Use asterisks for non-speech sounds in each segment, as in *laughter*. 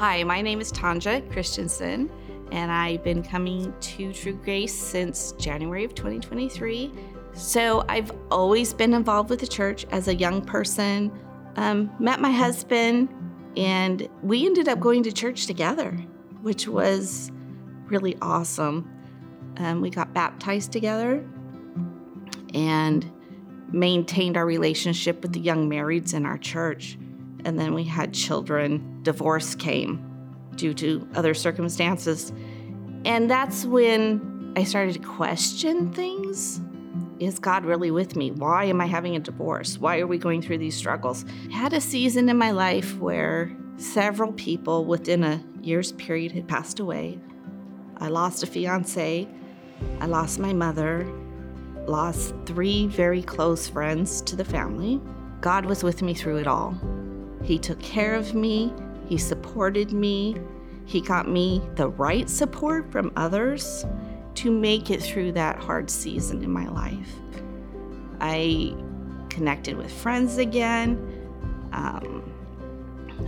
Hi, my name is Tanja Christensen, and I've been coming to True Grace since January of 2023. So I've always been involved with the church as a young person. Um, met my husband, and we ended up going to church together, which was really awesome. Um, we got baptized together and maintained our relationship with the young marrieds in our church. And then we had children. Divorce came due to other circumstances. And that's when I started to question things. Is God really with me? Why am I having a divorce? Why are we going through these struggles? I had a season in my life where several people within a year's period had passed away. I lost a fiance, I lost my mother, lost three very close friends to the family. God was with me through it all. He took care of me, He supported me, He got me the right support from others to make it through that hard season in my life. I connected with friends again. Um,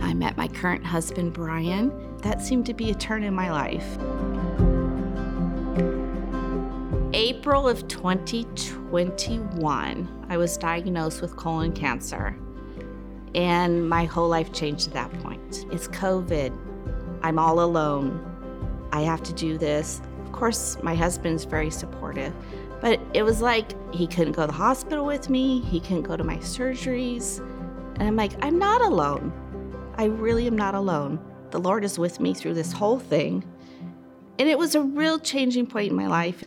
I met my current husband, Brian. That seemed to be a turn in my life. April of 2021, I was diagnosed with colon cancer, and my whole life changed at that point. It's COVID. I'm all alone. I have to do this. Of course, my husband's very supportive, but it was like he couldn't go to the hospital with me, he couldn't go to my surgeries. And I'm like, I'm not alone. I really am not alone. The Lord is with me through this whole thing. And it was a real changing point in my life.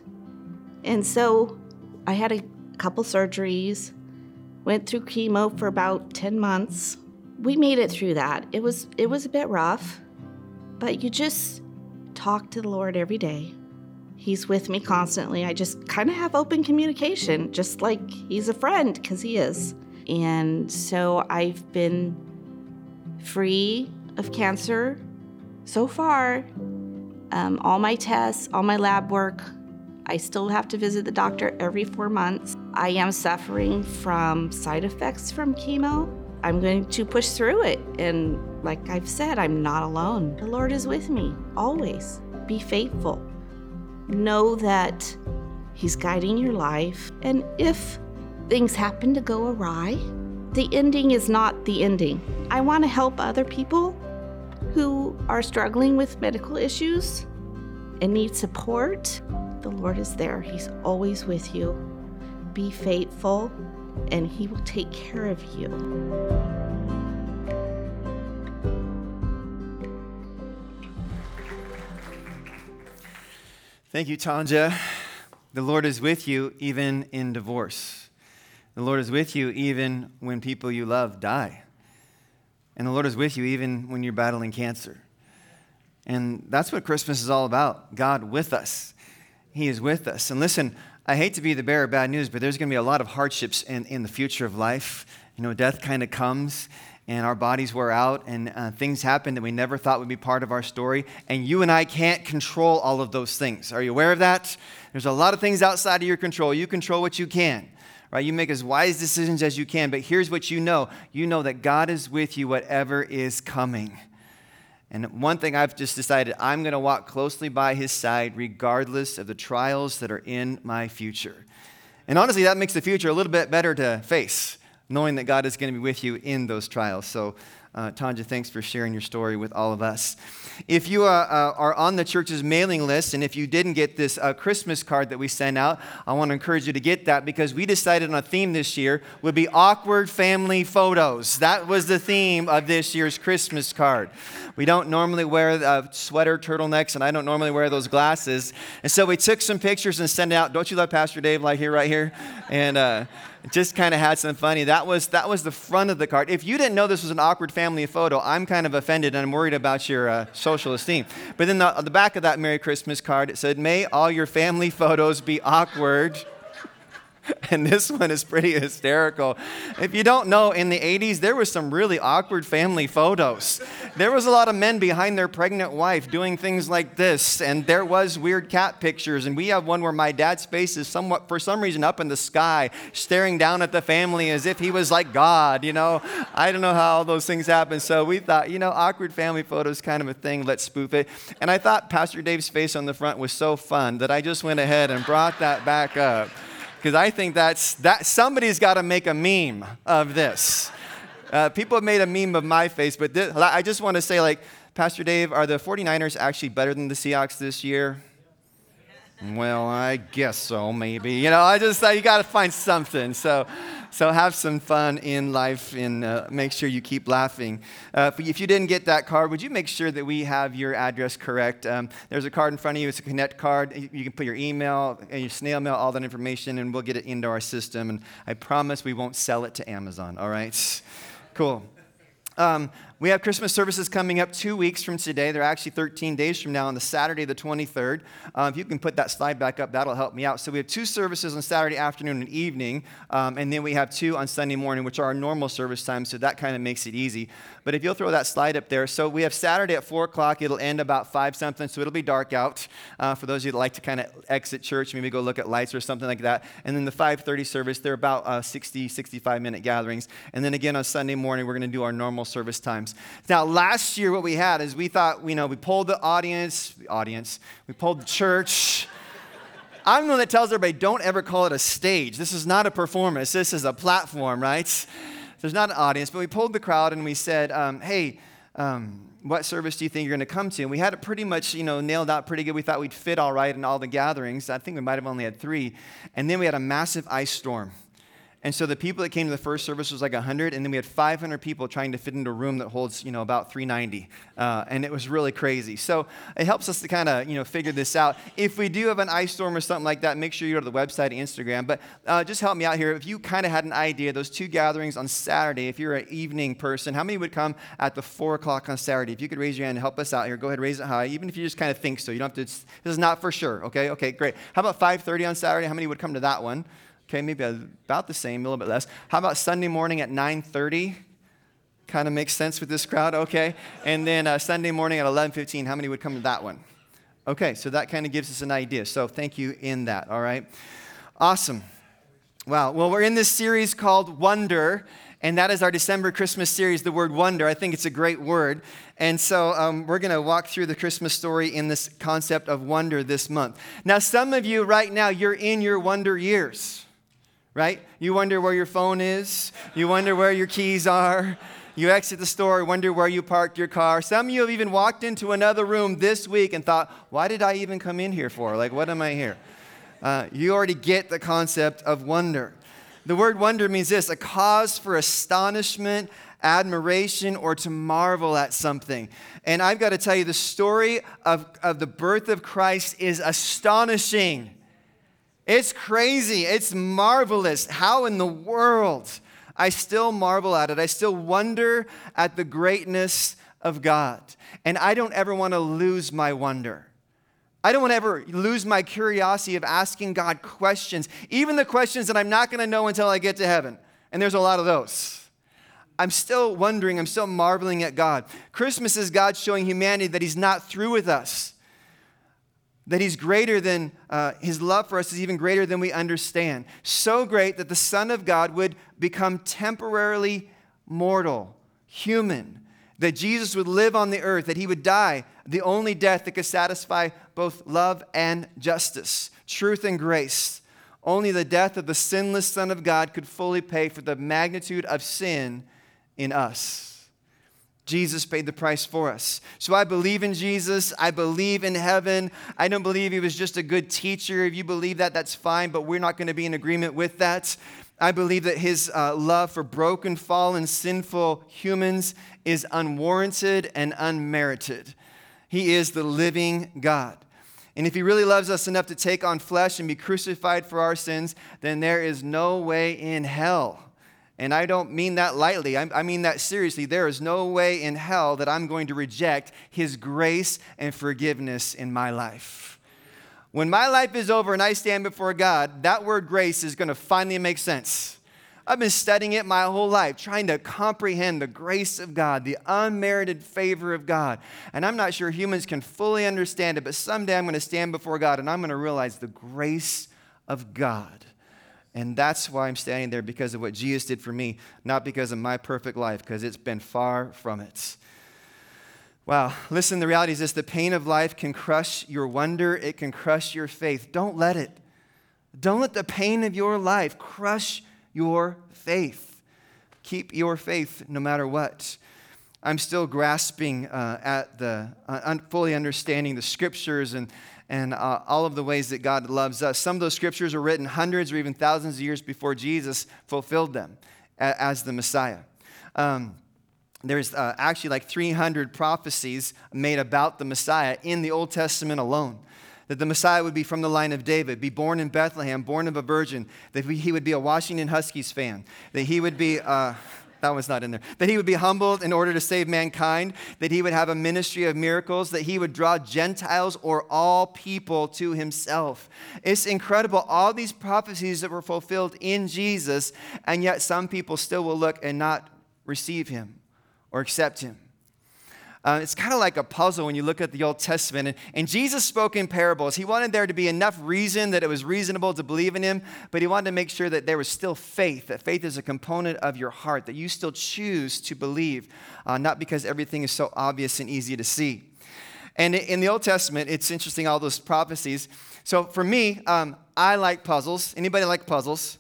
And so I had a couple surgeries, went through chemo for about 10 months. We made it through that. It was it was a bit rough, but you just talk to the Lord every day. He's with me constantly. I just kind of have open communication, just like he's a friend because he is. And so I've been free of cancer so far. Um, all my tests, all my lab work, I still have to visit the doctor every four months. I am suffering from side effects from chemo. I'm going to push through it. And like I've said, I'm not alone. The Lord is with me always. Be faithful. Know that He's guiding your life. And if things happen to go awry, the ending is not the ending. I want to help other people who are struggling with medical issues and need support the Lord is there. He's always with you. Be faithful, and He will take care of you. Thank you, Tanja. The Lord is with you even in divorce. The Lord is with you even when people you love die. And the Lord is with you even when you're battling cancer. And that's what Christmas is all about God with us. He is with us. And listen, I hate to be the bearer of bad news, but there's going to be a lot of hardships in, in the future of life. You know, death kind of comes and our bodies wear out and uh, things happen that we never thought would be part of our story. And you and I can't control all of those things. Are you aware of that? There's a lot of things outside of your control. You control what you can. Right? You make as wise decisions as you can, but here's what you know. You know that God is with you whatever is coming. And one thing I've just decided I'm going to walk closely by his side regardless of the trials that are in my future. And honestly, that makes the future a little bit better to face, knowing that God is going to be with you in those trials. So, uh, Tanja, thanks for sharing your story with all of us. If you uh, uh, are on the church's mailing list, and if you didn't get this uh, Christmas card that we sent out, I want to encourage you to get that because we decided on a theme this year would be awkward family photos. That was the theme of this year's Christmas card. We don't normally wear uh, sweater turtlenecks, and I don't normally wear those glasses. And so we took some pictures and sent out. Don't you love Pastor Dave like here, right here? And uh, just kind of had some funny. That was that was the front of the card. If you didn't know this was an awkward family photo, I'm kind of offended and I'm worried about your uh, social esteem. But then the, the back of that Merry Christmas card, it said, "May all your family photos be awkward." *laughs* and this one is pretty hysterical. If you don't know, in the 80s, there was some really awkward family photos. There was a lot of men behind their pregnant wife doing things like this, and there was weird cat pictures. And we have one where my dad's face is somewhat, for some reason, up in the sky, staring down at the family as if he was like God, you know? I don't know how all those things happen. So we thought, you know, awkward family photos kind of a thing, let's spoof it. And I thought Pastor Dave's face on the front was so fun that I just went ahead and brought that back up because I think that's that somebody's got to make a meme of this. Uh, people have made a meme of my face, but this, I just want to say, like, Pastor Dave, are the 49ers actually better than the Seahawks this year? Well, I guess so, maybe. You know, I just, uh, you got to find something. So, so have some fun in life and uh, make sure you keep laughing. Uh, if you didn't get that card, would you make sure that we have your address correct? Um, there's a card in front of you. It's a Connect card. You can put your email and your snail mail, all that information, and we'll get it into our system. And I promise we won't sell it to Amazon, all right? *laughs* Cool. Um, we have Christmas services coming up two weeks from today. They're actually 13 days from now on the Saturday, the 23rd. Uh, if you can put that slide back up, that'll help me out. So we have two services on Saturday afternoon and evening, um, and then we have two on Sunday morning, which are our normal service times, so that kind of makes it easy. But if you'll throw that slide up there, so we have Saturday at 4 o'clock. It'll end about 5 something, so it'll be dark out uh, for those of you that like to kind of exit church, maybe go look at lights or something like that. And then the 5.30 service, they're about uh, 60, 65 minute gatherings. And then again on Sunday morning, we're going to do our normal service times. Now, last year, what we had is we thought, you know, we pulled the audience, the audience, we pulled the church. *laughs* I'm the one that tells everybody, don't ever call it a stage. This is not a performance. This is a platform, right? There's not an audience, but we pulled the crowd and we said, um, hey, um, what service do you think you're going to come to? And we had it pretty much, you know, nailed out pretty good. We thought we'd fit all right in all the gatherings. I think we might have only had three. And then we had a massive ice storm. And so the people that came to the first service was like 100, and then we had 500 people trying to fit into a room that holds, you know, about 390. Uh, and it was really crazy. So it helps us to kind of, you know, figure this out. If we do have an ice storm or something like that, make sure you go to the website, Instagram. But uh, just help me out here. If you kind of had an idea, those two gatherings on Saturday, if you're an evening person, how many would come at the 4 o'clock on Saturday? If you could raise your hand and help us out here, go ahead, raise it high, even if you just kind of think so. You don't have to, this is not for sure, okay? Okay, great. How about 5.30 on Saturday? How many would come to that one? Okay, maybe about the same, a little bit less. How about Sunday morning at 9:30? Kind of makes sense with this crowd, okay? And then uh, Sunday morning at 11:15. How many would come to that one? Okay, so that kind of gives us an idea. So thank you in that. All right, awesome. Wow. Well, we're in this series called Wonder. And that is our December Christmas series, the word wonder. I think it's a great word. And so um, we're going to walk through the Christmas story in this concept of wonder this month. Now, some of you right now, you're in your wonder years right? You wonder where your phone is, you wonder where your keys are. You exit the store, wonder where you parked your car. Some of you have even walked into another room this week and thought, why did I even come in here for? Like, what am I here? Uh, you already get the concept of wonder. The word wonder means this a cause for astonishment, admiration, or to marvel at something. And I've got to tell you, the story of, of the birth of Christ is astonishing. It's crazy. It's marvelous. How in the world? I still marvel at it. I still wonder at the greatness of God. And I don't ever want to lose my wonder. I don't want to ever lose my curiosity of asking God questions, even the questions that I'm not going to know until I get to heaven. And there's a lot of those. I'm still wondering, I'm still marveling at God. Christmas is God showing humanity that He's not through with us that he's greater than uh, his love for us is even greater than we understand. So great that the Son of God would become temporarily mortal, human, that Jesus would live on the earth, that he would die the only death that could satisfy both love and justice, truth and grace. Only the death of the sinless Son of God could fully pay for the magnitude of sin in us. Jesus paid the price for us. So I believe in Jesus. I believe in heaven. I don't believe he was just a good teacher. If you believe that, that's fine, but we're not going to be in agreement with that. I believe that his uh, love for broken, fallen, sinful humans is unwarranted and unmerited. He is the living God. And if he really loves us enough to take on flesh and be crucified for our sins, then there is no way in hell and I don't mean that lightly. I, mean that seriously. There is no way in hell that I'm going to reject His grace and forgiveness in my life. When my life is over and I stand before God, that word grace is going to finally make sense. I've been studying it my whole life, trying to comprehend the grace of God, the unmerited favor of God. And I'm not sure humans can fully understand it, but someday I'm going to stand before God and I'm going to realize the grace of God. And that's why I'm standing there because of what Jesus did for me, not because of my perfect life, because it's been far from it. Wow, listen, the reality is this the pain of life can crush your wonder, it can crush your faith. Don't let it. Don't let the pain of your life crush your faith. Keep your faith no matter what. I'm still grasping uh, at the, uh, un- fully understanding the scriptures and, and uh, all of the ways that God loves us. Some of those scriptures were written hundreds or even thousands of years before Jesus fulfilled them a- as the Messiah. Um, there's uh, actually like 300 prophecies made about the Messiah in the Old Testament alone that the Messiah would be from the line of David, be born in Bethlehem, born of a virgin, that he would be a Washington Huskies fan, that he would be. That was not in there. That he would be humbled in order to save mankind, that he would have a ministry of miracles, that he would draw Gentiles or all people to himself. It's incredible. All these prophecies that were fulfilled in Jesus, and yet some people still will look and not receive him or accept him. Uh, it's kind of like a puzzle when you look at the Old Testament. And, and, Jesus spoke in parables. He wanted there to be enough reason that it was reasonable to believe in him, but he wanted to make sure that there was still faith, that faith is a component of your heart, that you still choose to believe, uh, not because everything is so obvious and easy to see. And in the Old Testament, it's interesting, all those prophecies. So for me, um, I like puzzles. Anybody like puzzles?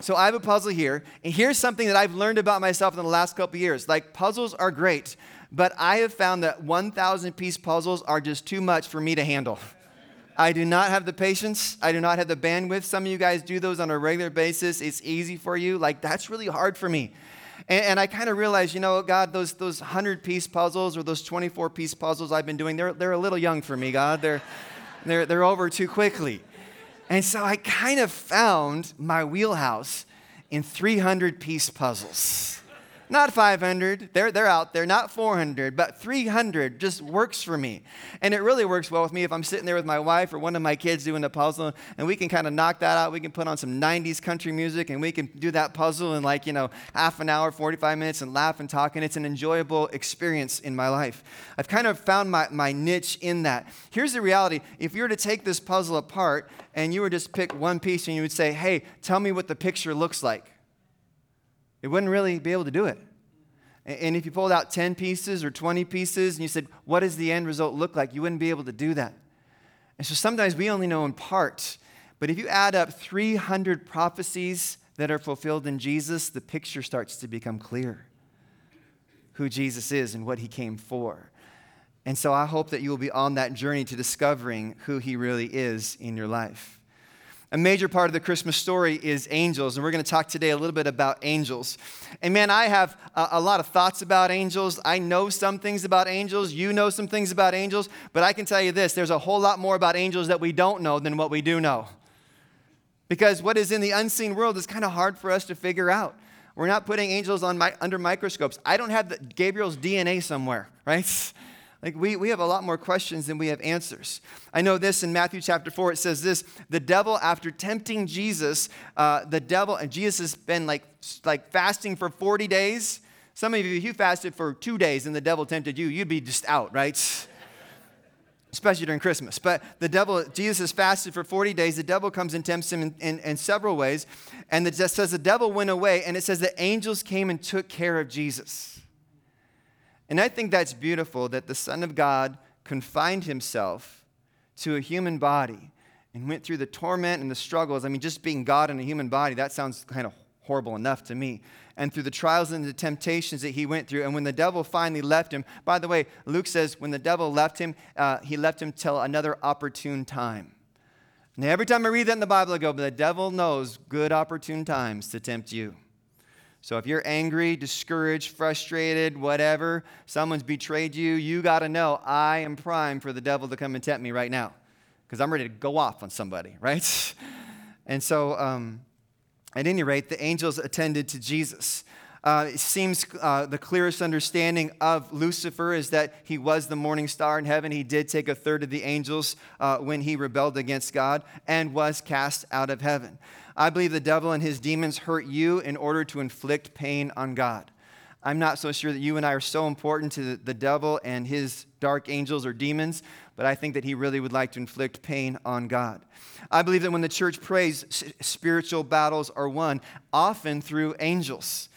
So I have a puzzle here, and here's something that I've learned about myself in the last couple years. Like puzzles are great, but I have found that 1,000 piece puzzles are just too much for me to handle. I do not have the patience. I do not have the bandwidth. Some of you guys do those on a regular basis. It's easy for you. Like, that's really hard for me. And, and I kind of realized, you know, God, those, those 100 piece puzzles or those 24 piece puzzles I've been doing, they're, they're a little young for me, God. They're, they're, they're over too quickly. And so I kind of found my wheelhouse in 300 piece puzzles. Not 500, they're, they're out there, not 400, but 300 just works for me. And it really works well with me if I'm sitting there with my wife or one of my kids doing a puzzle and we can kind of knock that out. We can put on some 90s country music and we can do that puzzle in like, you know, half an hour, 45 minutes and laugh and talk. And it's an enjoyable experience in my life. I've kind of found my, my niche in that. Here's the reality if you were to take this puzzle apart and you were just pick one piece and you would say, hey, tell me what the picture looks like it wouldn't really be able to do it. And if you pulled out 10 pieces or 20 pieces and you said, What does the end result look like? you wouldn't be able to do that. And so sometimes we only know in part. But if you add up 300 prophecies that are fulfilled in Jesus, the picture starts to become clear who Jesus is and what he came for. And so I hope that you will be on that journey to discovering who he really is in your life. A major part of the Christmas story is angels, and we're going to talk today a little bit about angels. And man, I have a, a, lot of thoughts about angels. I know some things about angels. You know some things about angels. But I can tell you this there's a whole lot more about angels that we don't know than what we do know. Because what is in the unseen world is kind of hard for us to figure out. We're not putting angels on my, under microscopes. I don't have the, Gabriel's DNA somewhere, right? *laughs* Like, we, we have a lot more questions than we have answers. I know this in Matthew chapter 4, it says this the devil, after tempting Jesus, uh, the devil, and Jesus has been like, like fasting for 40 days. Some of you, if you fasted for two days and the devil tempted you, you'd be just out, right? *laughs* Especially during Christmas. But the devil, Jesus has fasted for 40 days. The devil comes and tempts him in, in, in several ways. And it just says the devil went away, and it says the angels came and took care of Jesus. And I think that's beautiful that the Son of God confined himself to a human body and went through the torment and the struggles. I mean, just being God in a human body, that sounds kind of horrible enough to me. And through the trials and the temptations that he went through. And when the devil finally left him, by the way, Luke says when the devil left him, uh, he left him till another opportune time. Now, every time I read that in the Bible, I go, but the devil knows good opportune times to tempt you. So if you're angry, discouraged, frustrated, whatever, someone's betrayed you, you got to know I am primed for the devil to come and tempt me right now because I'm ready to go off on somebody, *laughs* right? And so, um, at any rate, the angels attended to Jesus. Uh, it seems uh, the clearest understanding of Lucifer is that he was the morning star in heaven. He did take a third of the angels uh, when he rebelled against God and was cast out of heaven. I believe the devil and his demons hurt you in order to inflict pain on God. I'm not so sure that you and I are so important to the devil and his dark angels or demons, but I think that he really would like to inflict pain on God. I believe that when the church prays, spiritual battles are won, often through angels.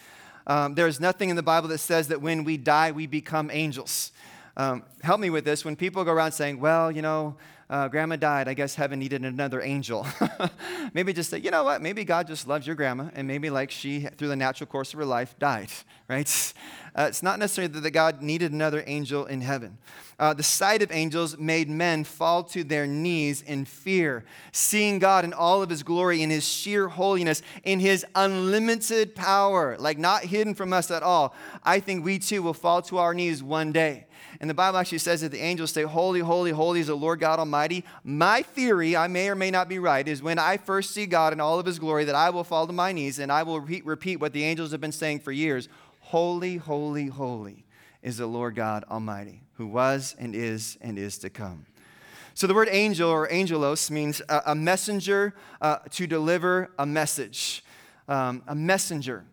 Um, there's nothing in the Bible that says that when we die, we become angels. Um, help me with this. When people go around saying, well, you know, uh, grandma died, I guess heaven needed another angel. *laughs* maybe just say, you know what, maybe God just loves your grandma, and maybe like she, through the natural course of her life, died, *laughs* right? Uh, it's not necessarily that God needed another angel in heaven. Uh, the sight of angels made men fall to their knees in fear, seeing God in all of his glory, in his sheer holiness, in his unlimited power, like not hidden from us at all. I think we too will fall to our knees one day. And the Bible actually says that the angels say, Holy, holy, holy is the Lord God Almighty. My theory, I may or may not be right, is when I first see God in all of his glory, that I will fall to my knees and I will repeat, repeat what the angels have been saying for years Holy, holy, holy is the Lord God Almighty, who was and is and is to come. So the word angel or angelos means a, a messenger uh, to deliver a message. Um, a messenger.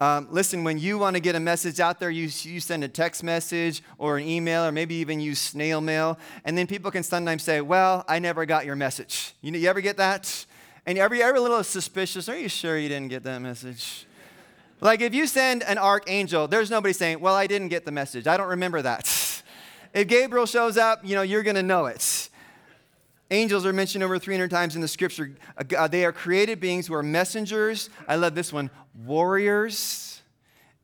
Um, listen, when you want to get a message out there, you, you send a text message or an email or maybe even use snail mail. And then people can sometimes say, Well, I never got your message. You, you ever get that? And every, every little suspicious, Are you sure you didn't get that message? Like if you send an archangel, there's nobody saying, Well, I didn't get the message. I don't remember that. if Gabriel shows up, you know, you're going to know it. Angels are mentioned over 300 times in the scripture. Uh, they are created beings who are messengers. I love this one warriors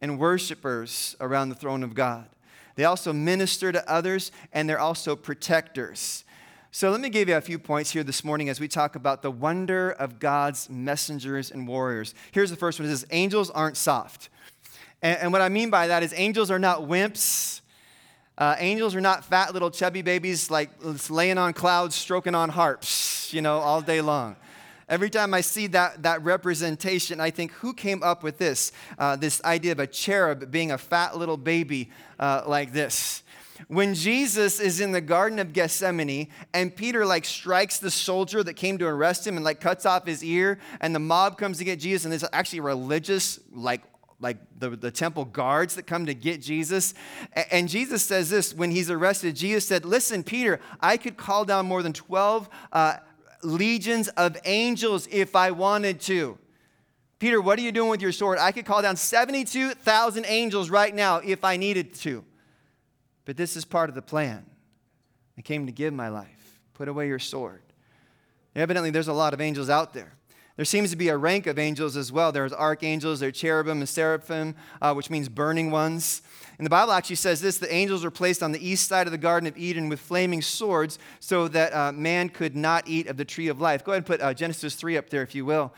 and worshipers around the throne of God. They also minister to others and they're also protectors. So let me give you a few points here this morning as we talk about the wonder of God's messengers and warriors. Here's the first one: it says angels aren't soft, and, and what I mean by that is angels are not wimps uh, angels are not fat little chubby babies like laying on clouds, stroking on harps, you know, all day long. Every time I see that, that representation, I think, who came up with this? Uh, this idea of a cherub being a fat little baby uh, like this. When Jesus is in the Garden of Gethsemane and Peter like strikes the soldier that came to arrest him and like cuts off his ear, and the mob comes to get Jesus, and there's actually religious like like the, the temple guards that come to get Jesus. And Jesus says this when he's arrested. Jesus said, Listen, Peter, I could call down more than 12 uh, legions of angels if I wanted to. Peter, what are you doing with your sword? I could call down 72,000 angels right now if I needed to. But this is part of the plan. I came to give my life. Put away your sword. Evidently, there's a lot of angels out there. There seems to be a rank of angels as well. There's archangels, there's cherubim and seraphim, uh, which means burning ones. And the Bible actually says this the angels were placed on the east side of the Garden of Eden with flaming swords so that uh, man could not eat of the tree of life. Go ahead and put uh, Genesis 3 up there, if you will.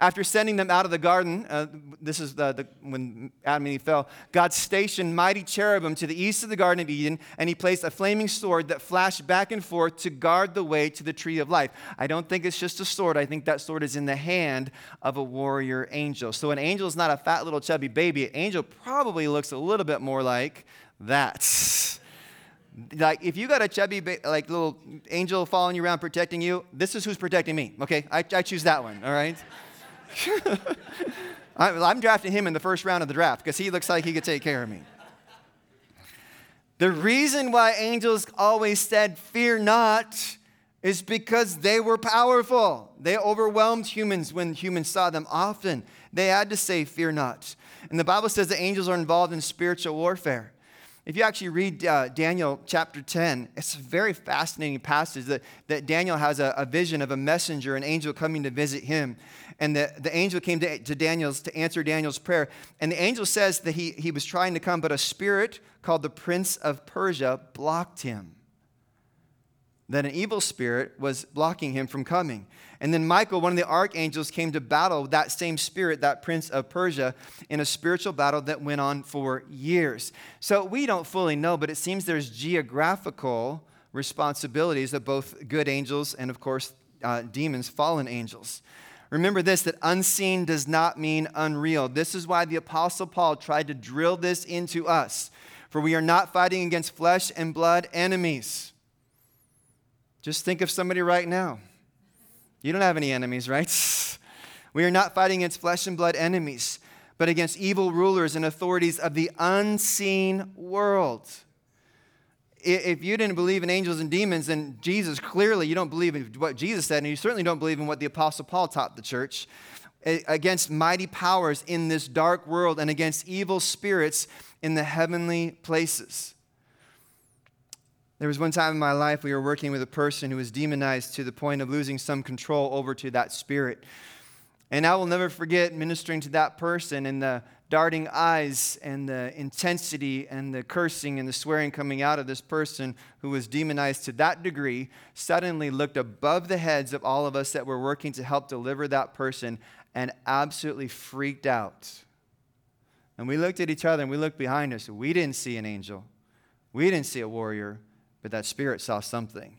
After sending them out of the garden, uh, this is the, the, when Adam and Eve fell, God stationed mighty cherubim to the east of the Garden of Eden, and he placed a flaming sword that flashed back and forth to guard the way to the tree of life. I don't think it's just a sword. I think that sword is in the hand of a warrior angel. So an angel is not a fat little chubby baby. An angel probably looks a little bit more like that like if you got a chubby like little angel following you around protecting you this is who's protecting me okay i, I choose that one all right *laughs* I'm drafting him in the first round of the draft because he looks like he could take care of me. The reason why angels always said, Fear not, is because they were powerful. They overwhelmed humans when humans saw them often. They had to say, Fear not. And the Bible says that angels are involved in spiritual warfare. If you actually read uh, Daniel chapter 10, it's a very fascinating passage that, that Daniel has a, a, vision of a messenger, an angel coming to visit him. And the, the angel came to, to Daniel's to answer Daniel's prayer. And the angel says that he, he was trying to come, but a spirit called the prince of Persia blocked him. That an evil spirit was blocking him from coming. And then Michael, one of the archangels, came to battle that same spirit, that prince of Persia, in a spiritual battle that went on for years. So we don't fully know, but it seems there's geographical responsibilities of both good angels and, of course, uh, demons, fallen angels. Remember this that unseen does not mean unreal. This is why the Apostle Paul tried to drill this into us. For we are not fighting against flesh and blood enemies. Just think of somebody right now. You don't have any enemies, right? *laughs* We are not fighting against flesh and blood enemies, but against evil rulers and authorities of the unseen world. If you didn't believe in angels and demons, then Jesus, clearly, you don't believe in what Jesus said, and you certainly don't believe in what the Apostle Paul taught the church against mighty powers in this dark world and against evil spirits in the heavenly places. There was one time in my life we were working with a person who was demonized to the point of losing some control over to that spirit. And I will never forget ministering to that person and the darting eyes and the intensity and the cursing and the swearing coming out of this person who was demonized to that degree suddenly looked above the heads of all of us that were working to help deliver that person and absolutely freaked out. And we looked at each other and we looked behind us. We didn't see an angel, we didn't see a warrior, but that spirit saw something.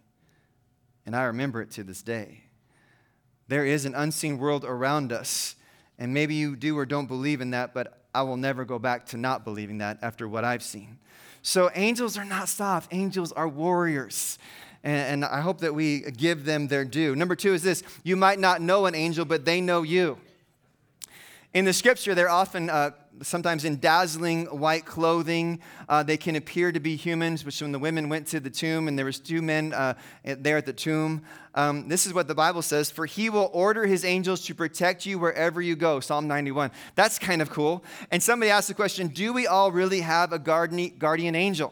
And I remember it to this day. There is an unseen world around us. And maybe you do or don't believe in that, but I will never go back to not believing that after what I've seen. So, angels are not soft, angels are warriors. And, and I hope that we give them their due. Number two is this you might not know an angel, but they know you. In the scripture, they're often uh, sometimes in dazzling white clothing. Uh, they can appear to be humans, which when the women went to the tomb and there was two men uh, there at the tomb, um, this is what the Bible says, for he will order his angels to protect you wherever you go, Psalm 91. That's kind of cool. And somebody asked the question, do we all really have a guardian, angel?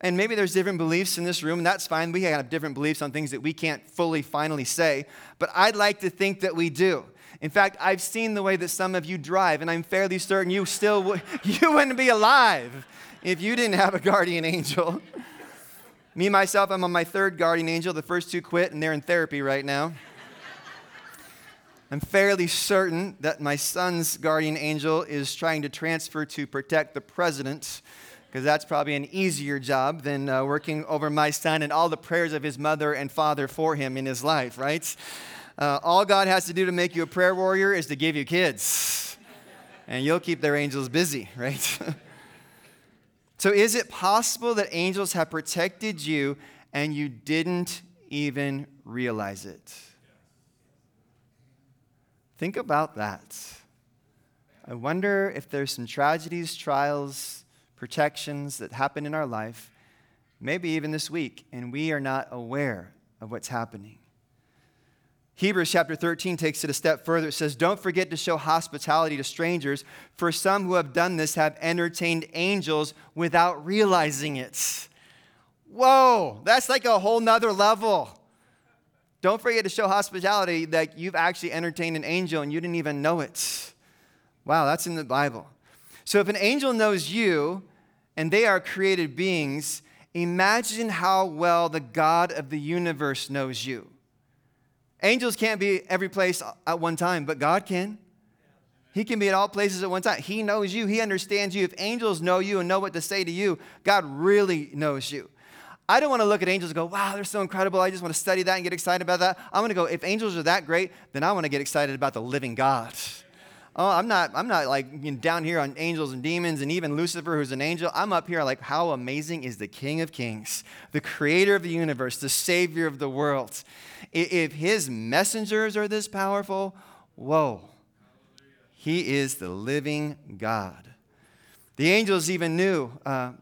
And maybe there's different beliefs in this room, and that's fine. We have different beliefs on things that we can't fully, finally say. But I'd like to think that we do. In fact, I've seen the way that some of you drive, and I'm fairly certain you still would, *laughs* you wouldn't be alive if you didn't have a guardian angel. Me, myself, I'm on my third guardian angel. The first two quit, and they're in therapy right now. I'm fairly certain that my son's guardian angel is trying to transfer to protect the president, because that's probably an easier job than uh, working over my son and all the prayers of his mother and father for him in his life, right? Uh, all God has to do to make you a prayer warrior is to give you kids, and you'll keep their angels busy, right? *laughs* so, is it possible that angels have protected you and you didn't even realize it? Think about that. I wonder if there's some tragedies, trials, protections that happen in our life, maybe even this week, and we are not aware of what's happening. Hebrews chapter 13 takes it a step further. It says, Don't forget to show hospitality to strangers, for some who have done this have entertained angels without realizing it. Whoa, that's like a whole nother level. Don't forget to show hospitality that you've actually entertained an angel and you didn't even know it. Wow, that's in the Bible. So if an angel knows you and they are created beings, imagine how well the God of the universe knows you. Angels can't be every place at one time, but God can. He can be at all places at one time. He knows you, He understands you. If angels know you and know what to say to you, God really knows you. I don't want to look at angels and go, wow, they're so incredible. I just want to study that and get excited about that. I'm going to go, if angels are that great, then I want to get excited about the living God. Oh, I'm not, I'm not like you know, down here on angels and demons and even Lucifer, who's an angel. I'm up here like, how amazing is the King of Kings, the creator of the universe, the Savior of the world. If his messengers are this powerful, whoa, he is the living God. The angels even knew uh,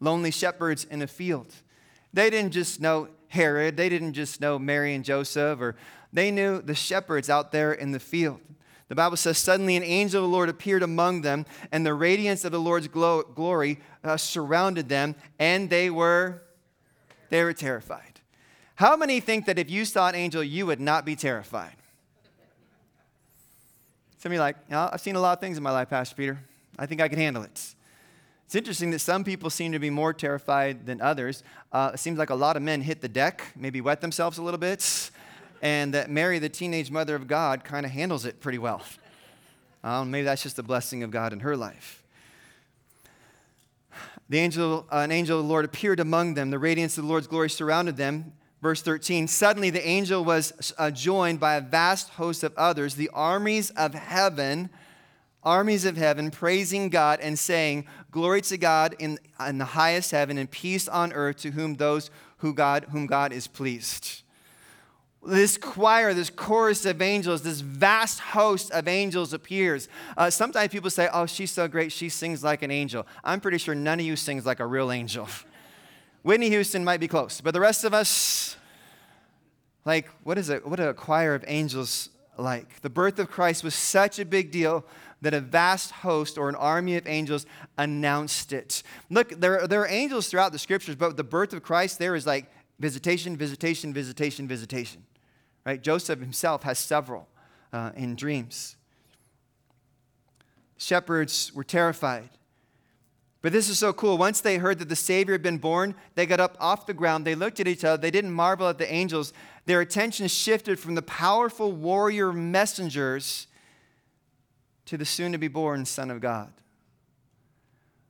lonely shepherds in a field. They didn't just know Herod, they didn't just know Mary and Joseph, or they knew the shepherds out there in the field. The Bible says, Suddenly an angel of the Lord appeared among them, and the radiance of the Lord's glo- glory uh, surrounded them, and they were, they were terrified. How many think that if you saw an angel, you would not be terrified? Some of you like, oh, I've seen a lot of things in my life, Pastor Peter. I think I can handle it. It's interesting that some people seem to be more terrified than others. Uh, it seems like a lot of men hit the deck, maybe wet themselves a little bit and that Mary, the teenage mother of God, kind of handles it pretty well. *laughs* Um, maybe that's just the blessing of God in her life. The angel, uh, an angel of the Lord appeared among them. The radiance of the Lord's glory surrounded them. Verse 13 Suddenly the angel was uh, joined by a vast host of others, the armies of heaven, armies of heaven, praising God and saying, Glory to God in, in the highest heaven and peace on earth to whom those who God, whom God is pleased. This choir, this chorus of angels, this vast host of angels appears. Uh, sometimes people say, Oh, she's so great, she sings like an angel. I'm pretty sure none of you sings like a real angel. *laughs* Whitney Houston might be close, but the rest of us, like, what is it? What a choir of angels like? The birth of Christ was such a big deal that a vast host or an army of angels announced it. Look, there, there are angels throughout the scriptures, but the birth of Christ there is like visitation, visitation, visitation, visitation. Right? Joseph himself has several uh, in dreams. Shepherds were terrified. But this is so cool. Once they heard that the Savior had been born, they got up off the ground. They looked at each other. They didn't marvel at the angels. Their attention shifted from the powerful warrior messengers to the soon to be born Son of God.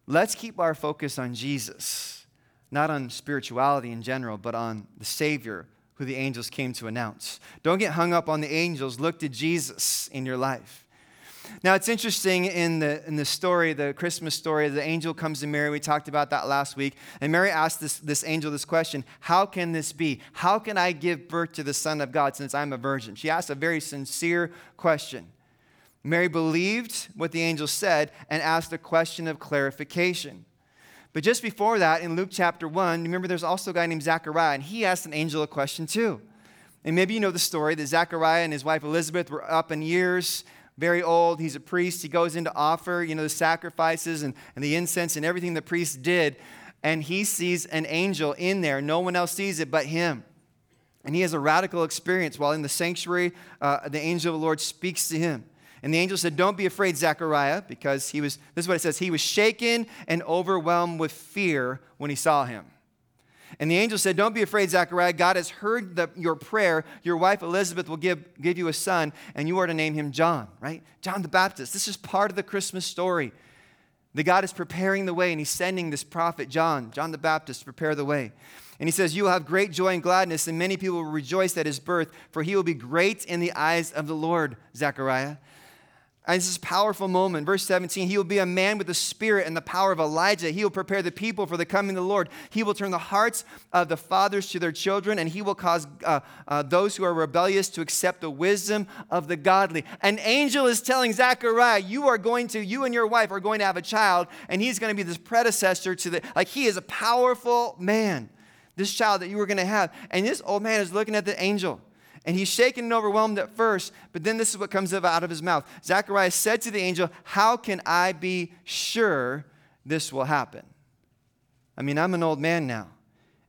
Let's keep our focus on Jesus, not on spirituality in general, but on the Savior who the angels came to announce. Don't get hung up on the angels. Look to Jesus in your life. Now, it's interesting in the, in the story, the Christmas story, the angel comes to Mary. We talked about that last week. And Mary asked this, this angel this question How can this be? How can I give birth to the Son of God since I'm a virgin? She asked a very sincere question. Mary believed what the angel said and asked a question of clarification. But just before that, in Luke chapter 1, remember there's also a guy named Zachariah, and he asked an angel a question too. And maybe you know the story that Zachariah and his wife Elizabeth were up in years very old. He's a priest. He goes in to offer, you know, the sacrifices and, and the incense and everything the priest did. And he sees an angel in there. No one else sees it but him. And he has a radical experience while in the sanctuary. Uh, the angel of the Lord speaks to him. And the angel said, Don't be afraid, Zechariah, because he was, this is what it says, he was shaken and overwhelmed with fear when he saw him. And the angel said, Don't be afraid, Zechariah. God has heard the, your prayer. Your wife Elizabeth will give, give you a son, and you are to name him John, right? John the Baptist. This is part of the Christmas story. The God is preparing the way, and he's sending this prophet, John, John the Baptist, to prepare the way. And he says, You will have great joy and gladness, and many people will rejoice at his birth, for he will be great in the eyes of the Lord, Zechariah. And this is a powerful moment. Verse 17, he will be a man with the spirit and the power of Elijah. He will prepare the people for the coming of the Lord. He will turn the hearts of the fathers to their children, and he will cause uh, uh, those who are rebellious to accept the wisdom of the godly. An angel is telling Zechariah, you are going to, you and your wife are going to have a child, and he's going to be this predecessor to the, like he is a powerful man, this child that you were going to have. And this old man is looking at the angel. And he's shaken and overwhelmed at first, but then this is what comes out of his mouth. Zacharias said to the angel, How can I be sure this will happen? I mean, I'm an old man now,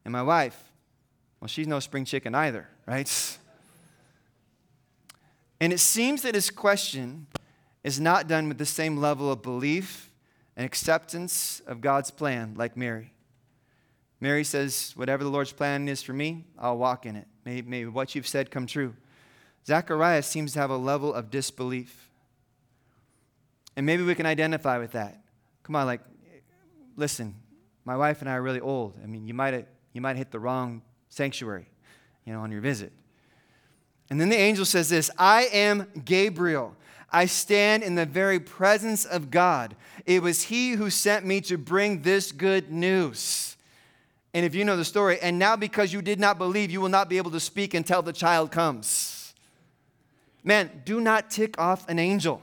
and my wife, well, she's no spring chicken either, right? *laughs* And it seems that his question is not done with the same level of belief and acceptance of God's plan like Mary. Mary says, Whatever the Lord's plan is for me, I'll walk in it. May, may what you've said come true. Zacharias seems to have a level of disbelief. And maybe we can identify with that. Come on, like, listen, my wife and I are really old. I mean, you might you might hit the wrong sanctuary, you know, on your visit. And then the angel says this I am Gabriel. I stand in the very presence of God. It was He who sent me to bring this good news. And if you know the story, and now because you did not believe, you will not be able to speak until the child comes. Man, do not tick off an angel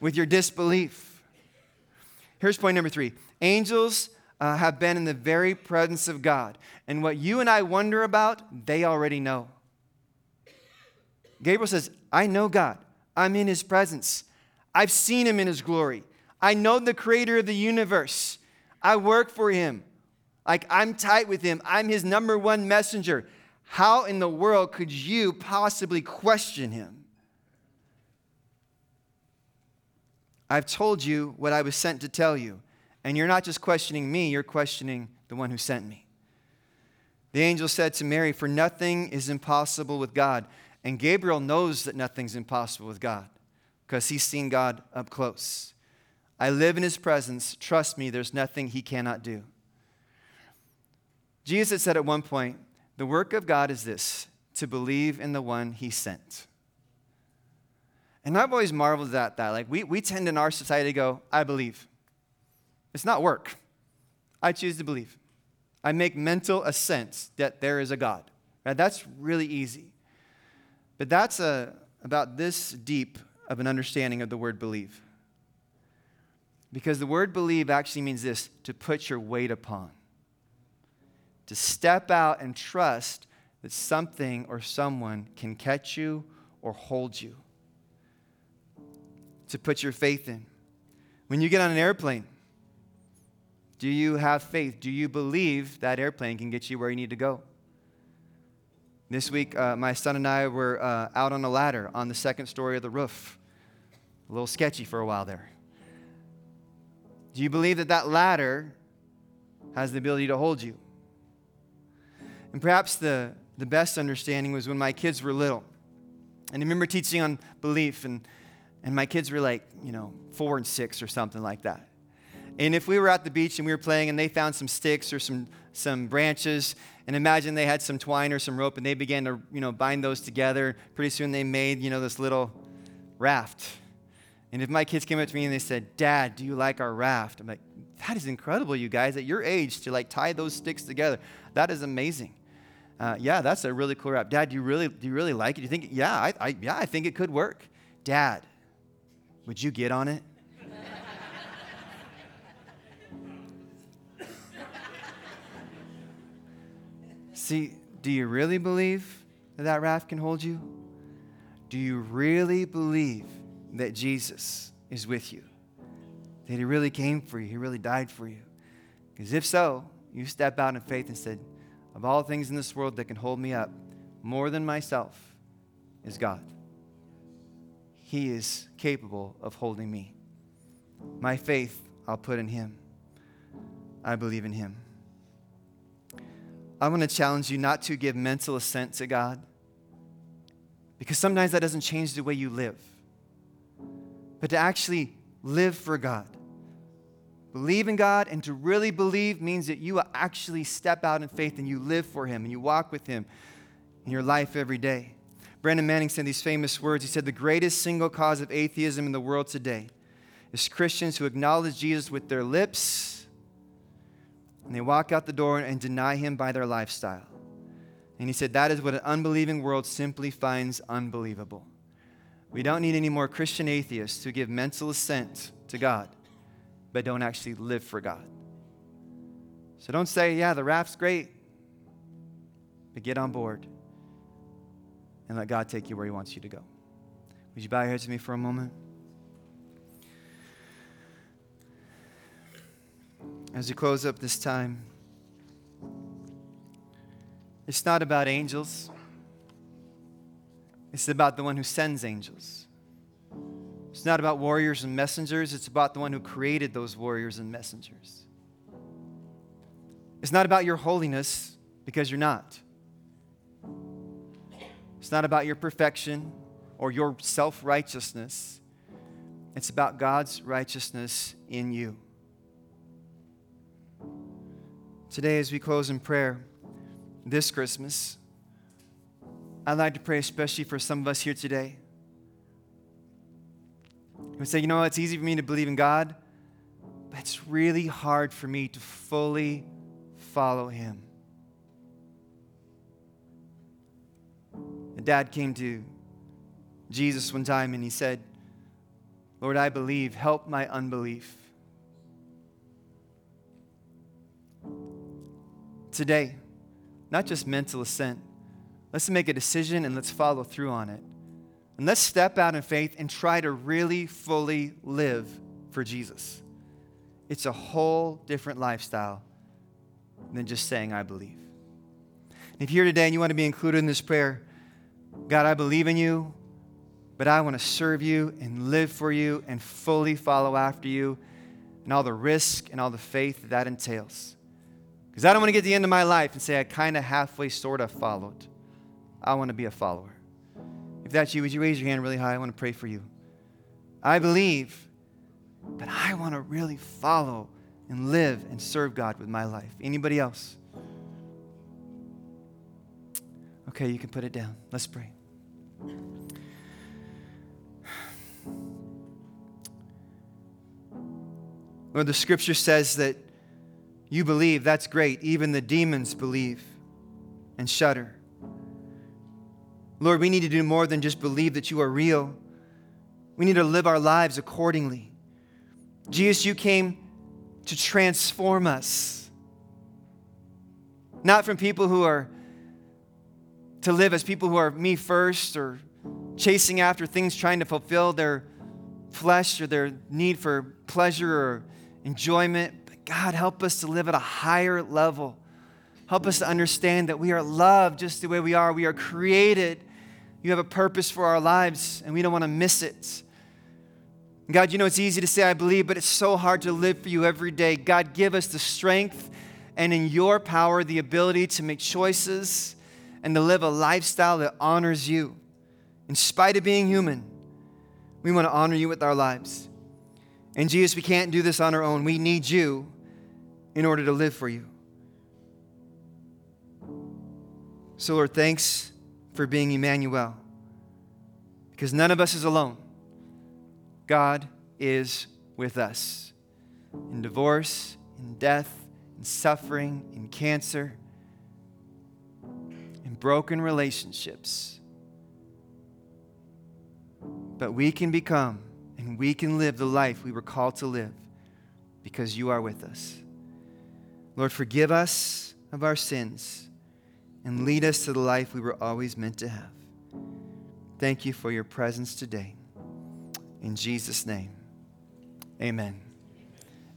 with your disbelief. Here's point number three angels uh, have been in the very presence of God. And what you and I wonder about, they already know. Gabriel says, I know God. I'm in his presence. I've seen him in his glory. I know the creator of the universe. I work for him. Like, I'm tight with him, I'm his number one messenger. How in the world could you possibly question him? I've told you what I was sent to tell you. And you're not just questioning me, you're questioning the one who sent me. The angel said to Mary, For nothing is impossible with God. And Gabriel knows that nothing's impossible with God because he's seen God up close. I live in his presence. Trust me, there's nothing he cannot do. Jesus said at one point, The work of God is this to believe in the one he sent. And I've always marveled at that. Like, we, we tend in our society to go, I believe. It's not work. I choose to believe. I make mental assent that there is a God. Right? That's really easy. But that's a, about this deep of an understanding of the word believe. Because the word believe actually means this to put your weight upon, to step out and trust that something or someone can catch you or hold you, to put your faith in. When you get on an airplane, do you have faith? Do you believe that airplane can get you where you need to go? This week, uh, my son and I were uh, out on a ladder on the second story of the roof. A little sketchy for a while there. Do you believe that that ladder has the ability to hold you? And perhaps the, the best understanding was when my kids were little. And I remember teaching on belief, and, and my kids were like, you know, four and six or something like that. And if we were at the beach and we were playing and they found some sticks or some, some branches, and imagine they had some twine or some rope and they began to, you know, bind those together, pretty soon they made, you know, this little raft. And if my kids came up to me and they said, Dad, do you like our raft? I'm like, that is incredible, you guys, at your age to like tie those sticks together. That is amazing. Uh, yeah, that's a really cool raft. Dad, do you really, do you really like it? Do you think, yeah, I, I, yeah, I think it could work. Dad, would you get on it? See, do you really believe that that raft can hold you? Do you really believe that Jesus is with you? That he really came for you, he really died for you? Because if so, you step out in faith and said, Of all things in this world that can hold me up, more than myself is God. He is capable of holding me. My faith I'll put in him. I believe in him. I want to challenge you not to give mental assent to God because sometimes that doesn't change the way you live, but to actually live for God. Believe in God and to really believe means that you actually step out in faith and you live for Him and you walk with Him in your life every day. Brennan Manning said these famous words. He said, The greatest single cause of atheism in the world today is Christians who acknowledge Jesus with their lips and they walk out the door and deny him by their lifestyle. And he said, That is what an unbelieving world simply finds unbelievable. We don't need any more Christian atheists who give mental assent to God, but don't actually live for God. So don't say, Yeah, the raft's great, but get on board and let God take you where He wants you to go. Would you bow your heads to me for a moment? as we close up this time, it's not about angels, it's about the one who sends angels. It's not about warriors and messengers, it's about the one who created those warriors and messengers. It's not about your holiness because you're not. It's not about your perfection or your self righteousness. It's about God's righteousness in you. Today, as we close in prayer this Christmas, I'd like to pray especially for some of us here today who say, you know, it's easy for me to believe in God, but it's really hard for me to fully follow Him. A dad came to Jesus one time and he said, Lord, I believe, help my unbelief. today, not just mental assent. Let's make a decision and let's follow through on it. And let's step out in faith and try to really fully live for Jesus. It's a whole different lifestyle than just saying, I believe. And if you're here today and you want to be included in this prayer, God, I believe in you, but I want to serve you and live for you and fully follow after you and all the risk and all the faith that, that entails. Because I don't want to get to the end of my life and say I kind of halfway, sort of followed. I want to be a follower. If that's you, would you raise your hand really high? I want to pray for you. I believe, but I want to really follow and live and serve God with my life. Anybody else? Okay, you can put it down. Let's pray. Lord, the scripture says that you believe. That's great. Even the demons believe and shudder. Lord, we need to do more than just believe that you are real. We need to live our lives accordingly. Jesus, you came to transform us. Not from people who are to live as people who are me first or chasing after things, trying to fulfill their flesh or their need for pleasure or enjoyment. But God, help us to live at a higher level. Help us to understand that we are loved just the way we are. We are created. You have a purpose for our lives, and we don't want to miss it. God, you know it's easy to say I believe, but it's so hard to live for you every day. God, give us the strength and in your power the ability to make choices and to live a lifestyle that honors you. In spite of being human, we want to honor you with our lives. And Jesus, we can't do this on our own. We need you in order to live for you. So, Lord, thanks for being Emmanuel. Because none of us is alone. God is with us in divorce, in death, in suffering, in cancer, in broken relationships. But we can become and we can live the life we were called to live because you are with us. Lord, forgive us of our sins and lead us to the life we were always meant to have. Thank you for your presence today. In Jesus' name, amen.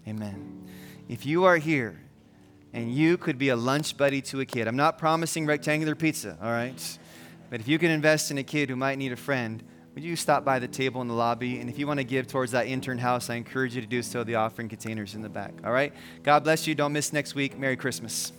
Amen. If you are here and you could be a lunch buddy to a kid, I'm not promising rectangular pizza, all right? But if you can invest in a kid who might need a friend, would you stop by the table in the lobby? And if you want to give towards that intern house, I encourage you to do so. The offering containers in the back. All right? God bless you. Don't miss next week. Merry Christmas.